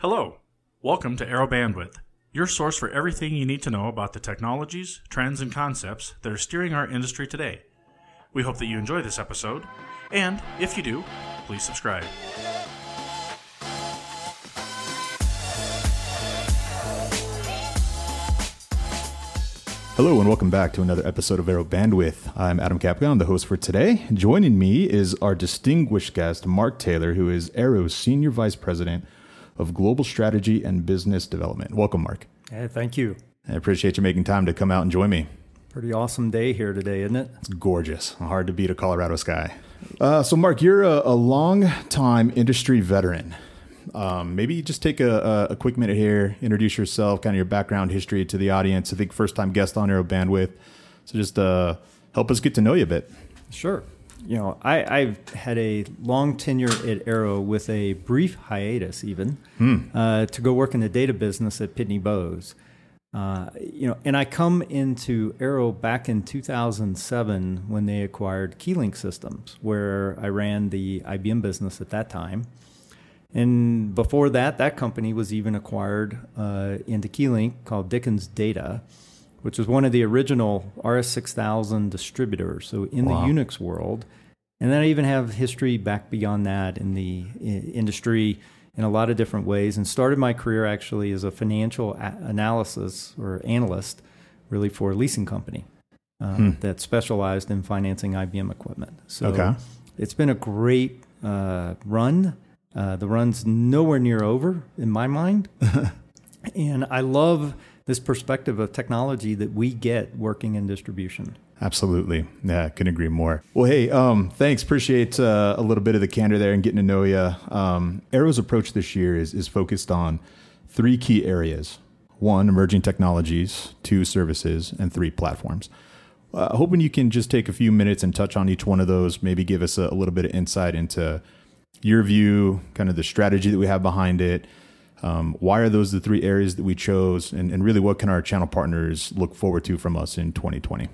Hello. Welcome to Arrow Bandwidth, your source for everything you need to know about the technologies, trends, and concepts that are steering our industry today. We hope that you enjoy this episode, and if you do, please subscribe. Hello and welcome back to another episode of Arrow Bandwidth. I'm Adam Capcom, the host for today. Joining me is our distinguished guest, Mark Taylor, who is Arrow's Senior Vice President of Global Strategy and Business Development. Welcome, Mark. Hey, thank you. I appreciate you making time to come out and join me. Pretty awesome day here today, isn't it? It's gorgeous. Hard to beat a Colorado sky. Uh, so, Mark, you're a, a long time industry veteran. Um, maybe just take a, a, quick minute here, introduce yourself, kind of your background history to the audience. I think first time guest on Arrow Bandwidth. So just uh, help us get to know you a bit. Sure. You know, I, I've had a long tenure at Arrow with a brief hiatus, even hmm. uh, to go work in the data business at Pitney Bowes. Uh, you know, and I come into Arrow back in 2007 when they acquired Keylink Systems, where I ran the IBM business at that time. And before that, that company was even acquired uh, into Keylink called Dickens Data, which was one of the original RS6000 distributors. So in wow. the Unix world, and then I even have history back beyond that in the industry in a lot of different ways, and started my career actually as a financial a- analysis or analyst, really for a leasing company uh, hmm. that specialized in financing IBM equipment. So okay. it's been a great uh, run uh, the run's nowhere near over in my mind. and I love this perspective of technology that we get working in distribution. Absolutely. Yeah, I couldn't agree more. Well, hey, um, thanks. Appreciate uh, a little bit of the candor there and getting to know you. Um, Arrow's approach this year is, is focused on three key areas one, emerging technologies, two, services, and three, platforms. Uh, hoping you can just take a few minutes and touch on each one of those, maybe give us a, a little bit of insight into your view, kind of the strategy that we have behind it. Um, why are those the three areas that we chose? And, and really, what can our channel partners look forward to from us in 2020?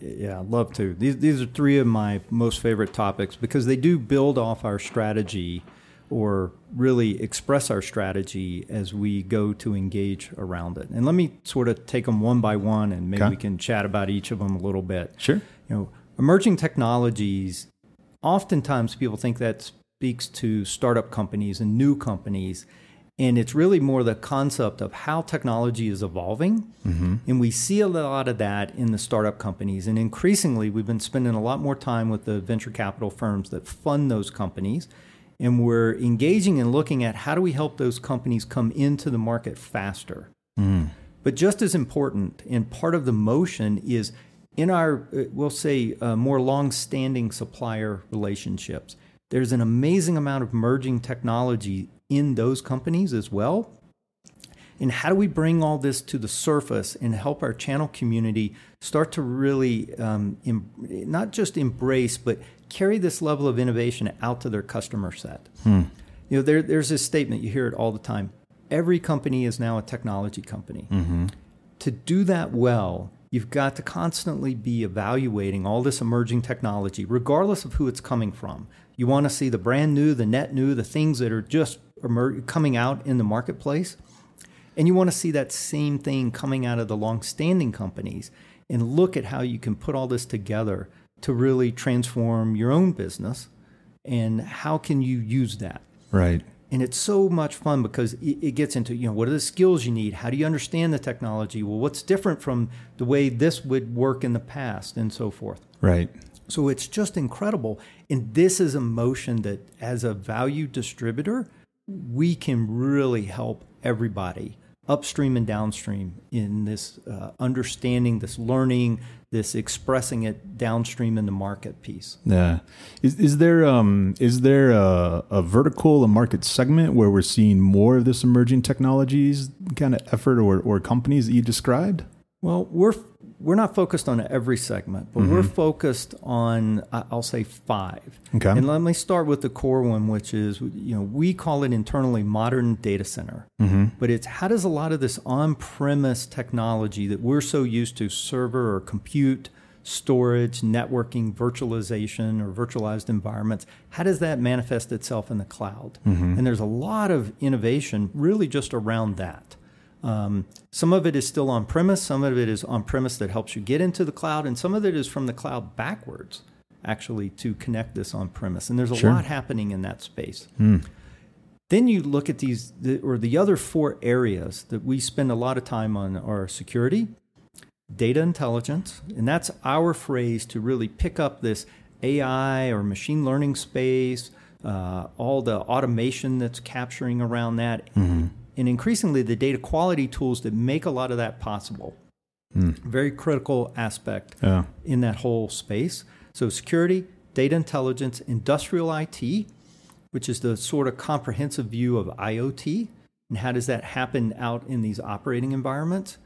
Yeah, I'd love to. These, these are three of my most favorite topics because they do build off our strategy or really express our strategy as we go to engage around it. And let me sort of take them one by one and maybe okay. we can chat about each of them a little bit. Sure. You know, emerging technologies, oftentimes people think that speaks to startup companies and new companies. And it's really more the concept of how technology is evolving. Mm-hmm. And we see a lot of that in the startup companies. And increasingly, we've been spending a lot more time with the venture capital firms that fund those companies. And we're engaging and looking at how do we help those companies come into the market faster. Mm. But just as important, and part of the motion is in our, uh, we'll say, uh, more long standing supplier relationships there's an amazing amount of merging technology in those companies as well. And how do we bring all this to the surface and help our channel community start to really um, em- not just embrace, but carry this level of innovation out to their customer set? Hmm. You know, there, there's this statement, you hear it all the time every company is now a technology company. Mm-hmm. To do that well, you've got to constantly be evaluating all this emerging technology, regardless of who it's coming from. You want to see the brand new, the net new, the things that are just emer- coming out in the marketplace. And you want to see that same thing coming out of the long-standing companies and look at how you can put all this together to really transform your own business and how can you use that. Right. And it's so much fun because it gets into, you know, what are the skills you need? How do you understand the technology? Well, what's different from the way this would work in the past and so forth. Right. So it's just incredible. And this is a motion that, as a value distributor, we can really help everybody upstream and downstream in this uh, understanding, this learning, this expressing it downstream in the market piece. Yeah, is is there um is there a, a vertical, a market segment where we're seeing more of this emerging technologies kind of effort or or companies that you described? Well, we're we're not focused on every segment, but mm-hmm. we're focused on I'll say five. Okay. And let me start with the core one, which is you know we call it internally modern data center, mm-hmm. but it's how does a lot of this on-premise technology that we're so used to server or compute storage, networking, virtualization, or virtualized environments. How does that manifest itself in the cloud? And there's a lot of innovation really just around that. Um, some of it is still on premise, some of it is on premise that helps you get into the cloud, and some of it is from the cloud backwards, actually, to connect this on premise. And there's a Sure. lot happening in that space. Then you look at these, the, or the other four areas that we spend a lot of time on are security, data intelligence, and that's our phrase to really pick up this AI or machine learning space, uh, all the automation that's capturing around that, and increasingly the data quality tools that make a lot of that possible. Hmm. Very critical aspect Yeah. in that whole space. So, security, data intelligence, industrial IT, which is the sort of comprehensive view of IoT and how does that happen out in these operating environments.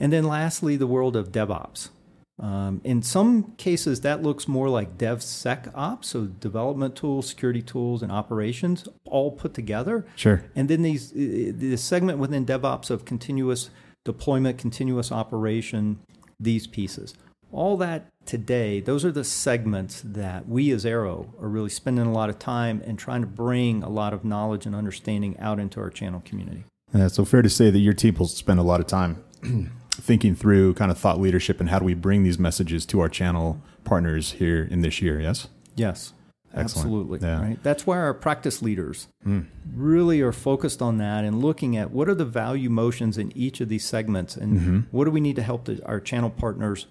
And then, lastly, the world of DevOps. Um, in some cases, that looks more like DevSecOps, so development tools, security tools, and operations all put together. Sure. And then these the segment within DevOps of continuous deployment, continuous operation, these pieces. All that today, those are the segments that we as Arrow are really spending a lot of time and trying to bring a lot of knowledge and understanding out into our channel community. Yeah, so fair to say that your team will spend a lot of time thinking through kind of thought leadership and how do we bring these messages to our channel partners here in this year, yes? Yes. Excellent. Absolutely. Yeah. Right. That's why our practice leaders hmm. really are focused on that and looking at what are the value motions in each of these segments and mm-hmm. what do we need to help the, our channel partners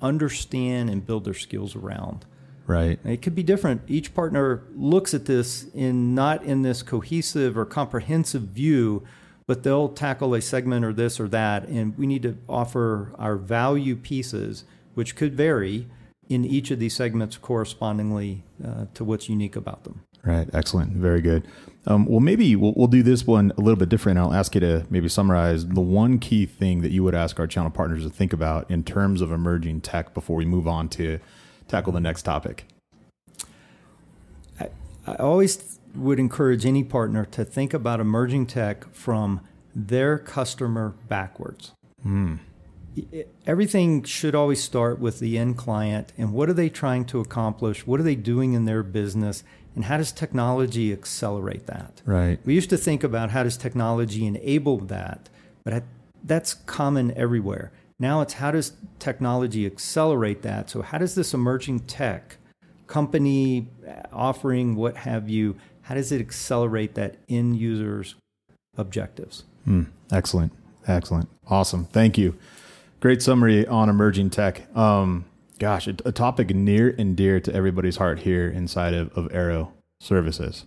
understand and build their skills around. Right. It could be different. Each partner looks at this in not in this cohesive or comprehensive view, but they'll tackle a segment or this or that, and we need to offer our value pieces, which could vary in each of these segments correspondingly uh, to what's unique about them. Right. Excellent. Very good. Um, well, maybe we'll, we'll do this one a little bit different. I'll ask you to maybe summarize the one key thing that you would ask our channel partners to think about in terms of emerging tech before we move on to tackle the next topic. I, I always would encourage any partner to think about emerging tech from their customer backwards. I- Everything should always start with the end client and what are they trying to accomplish? What are they doing in their business? And how does technology accelerate that? Right. We used to think about how does technology enable that, but that's common everywhere. Now it's how does technology accelerate that? So how does this emerging tech company uh, offering what have you, how does it accelerate that end users objectives? Hmm. Excellent. Excellent. Awesome. Thank you. Great summary on emerging tech. Um, gosh, a, a topic near and dear to everybody's heart here inside of, of Arrow services.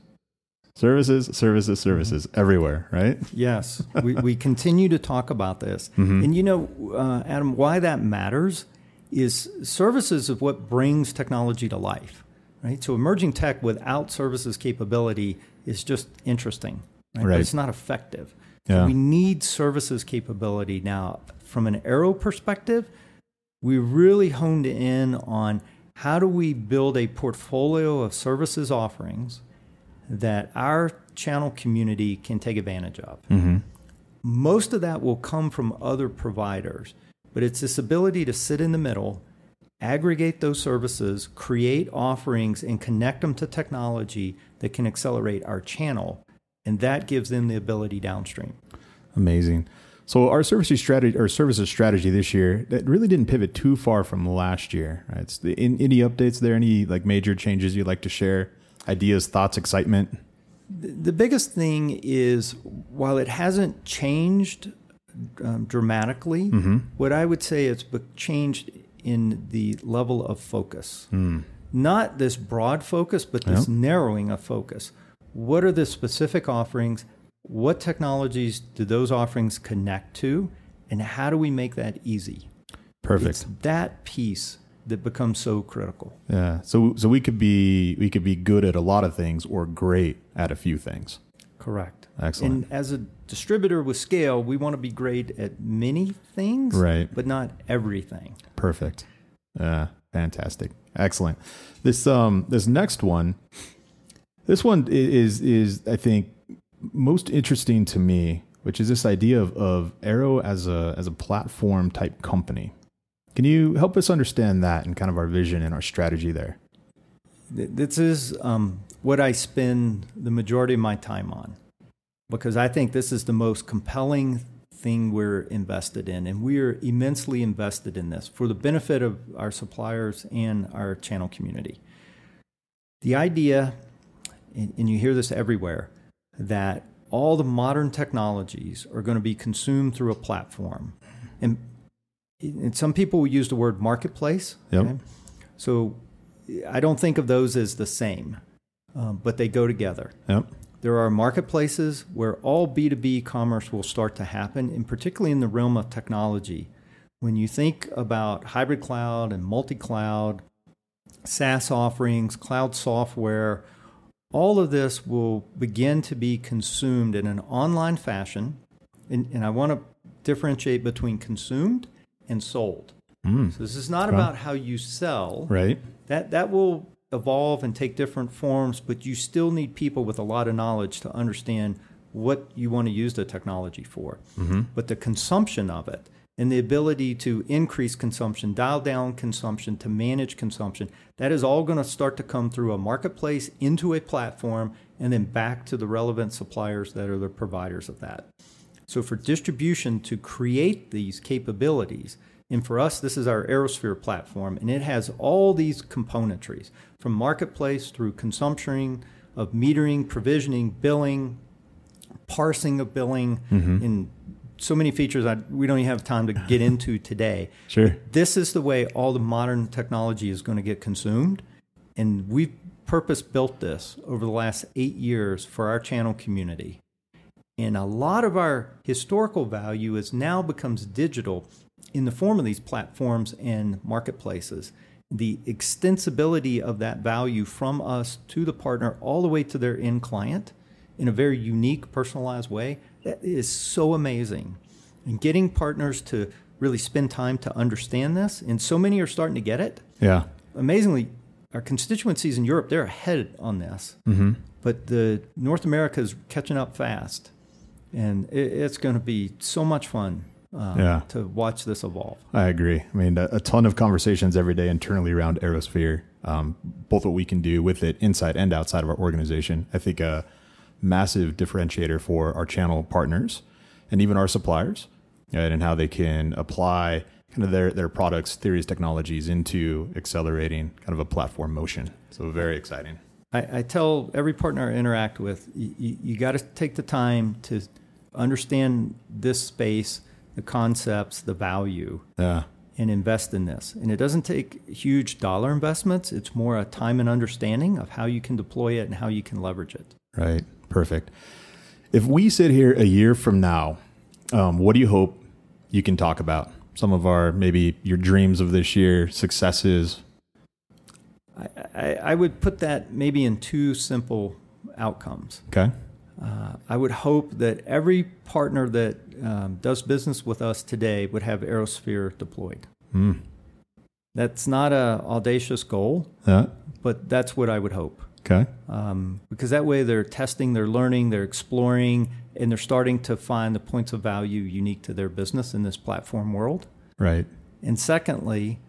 Services, services, services everywhere, right? Yes, we, we continue to talk about this. Mm-hmm. And you know, uh, Adam, why that matters is services of what brings technology to life, right? So emerging tech without services capability is just interesting, right? Right. But it's not effective. So we need services capability. Now, from an Arrow perspective, we really honed in on how do we build a portfolio of services offerings that our channel community can take advantage of. Mm-hmm. Most of that will come from other providers, but it's this ability to sit in the middle, aggregate those services, create offerings, and connect them to technology that can accelerate our channel. And that gives them the ability downstream. Amazing. So our services strategy or services strategy this year that really didn't pivot too far from last year. Right? It's the, in, any updates there? Any like major changes you'd like to share? Ideas, thoughts, excitement? The biggest thing is while it hasn't changed um, dramatically, what I would say it's changed in the level of focus. Hmm. Not this broad focus, but this Yeah. narrowing of focus. What are the specific offerings? What technologies do those offerings connect to? And how do we make that easy? Perfect. It's that piece that becomes so critical. Yeah. So so we could be we could be good at a lot of things or great at a few things. Correct. Excellent. And as a distributor with scale, we want to be great at many things, Right. but not everything. Perfect. Uh, fantastic. Excellent. This um this next one, this one is is I think most interesting to me, which is this idea of, of Arrow as a as a platform type company. Can you help us understand that and kind of our vision and our strategy there? This is um, what I spend the majority of my time on because I think this is the most compelling thing we're invested in. And we are immensely invested in this for the benefit of our suppliers and our channel community. The idea, and you hear this everywhere, that all the modern technologies are going to be consumed through a platform. And, and some people use the word marketplace. Yep. Okay? So I don't think of those as the same, um, but they go together. Yep. There are marketplaces where all B2B commerce will start to happen, and particularly in the realm of technology. When you think about hybrid cloud and multi cloud, SaaS offerings, cloud software, all of this will begin to be consumed in an online fashion. And, and I want to differentiate between consumed and sold. Mm. So this is not about how you sell. Right. That that will evolve and take different forms, but you still need people with a lot of knowledge to understand what you want to use the technology for. Mm-hmm. But the consumption of it and the ability to increase consumption, dial down consumption, to manage consumption, that is all going to start to come through a marketplace into a platform and then back to the relevant suppliers that are the providers of that. So, for distribution to create these capabilities, and for us, this is our ArrowSphere platform, and it has all these componentries from marketplace through consumption of metering, provisioning, billing, parsing of billing, mm-hmm. and so many features that we don't even have time to get into today. Sure. This is the way all the modern technology is going to get consumed. And we've purpose built this over the last eight years for our channel community. And a lot of our historical value is now becomes digital in the form of these platforms and marketplaces. The extensibility of that value from us to the partner all the way to their end client in a very unique, personalized way, that is so amazing. And getting partners to really spend time to understand this, and so many are starting to get it. Yeah. Amazingly, our constituencies in Europe, they're ahead on this. Mm-hmm. But the North America is catching up fast. And it, it's going to be so much fun uh, yeah. to watch this evolve. I agree. I mean, a, a ton of conversations every day internally around ArrowSphere, um, both what we can do with it inside and outside of our organization. I think a massive differentiator for our channel partners and even our suppliers, right, and how they can apply kind of their, their products, theories, technologies into accelerating kind of a platform motion. So very exciting. I, I tell every partner I interact with, you, you got to take the time to understand this space the concepts, the value, yeah. and invest in this. And it doesn't take huge dollar investments. It's more a time and understanding of how you can deploy it and how you can leverage it. Right. Perfect. If we sit here a year from now, um, what do you hope you can talk about? Some of our maybe your dreams of this year, successes. I, I, I would put that maybe in two simple outcomes. Okay. Uh, I would hope that every partner that um, does business with us today would have ArrowSphere deployed. Mm. That's not an audacious goal, yeah. but that's what I would hope. Okay. Um, because that way they're testing, they're learning, they're exploring, and they're starting to find the points of value unique to their business in this platform world. Right. And secondly,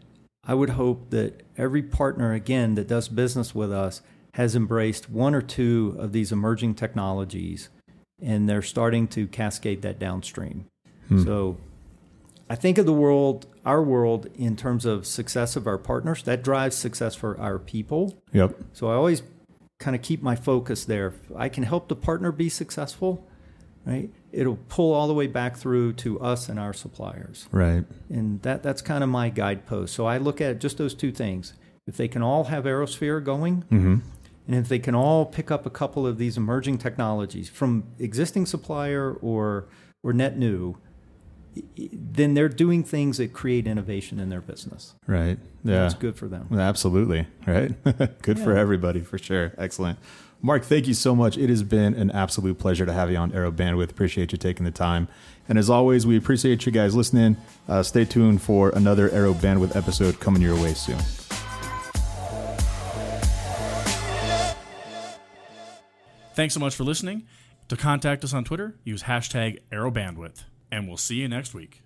I would hope that every partner, again, that does business with us has embraced one or two of these emerging technologies and they're starting to cascade that downstream. Hmm. So I think of the world, our world, in terms of success of our partners. That drives success for our people. Yep. So I always kind of keep my focus there. If I can help the partner be successful, right? It'll pull all the way back through to us and our suppliers. Right. And that that's kind of my guidepost. So I look at just those two things. If they can all have ArrowSphere going, mm-hmm. And if they can all pick up a couple of these emerging technologies from existing supplier or or net new, then they're doing things that create innovation in their business. Right. Yeah. That's good for them. Absolutely. Right. good yeah. for everybody for sure. Excellent. Mark, thank you so much. It has been an absolute pleasure to have you on Arrow Bandwidth. Appreciate you taking the time. And as always, we appreciate you guys listening. Uh, stay tuned for another Arrow Bandwidth episode coming your way soon. Thanks so much for listening. To contact us on Twitter, use hashtag ArrowBandwidth, and we'll see you next week.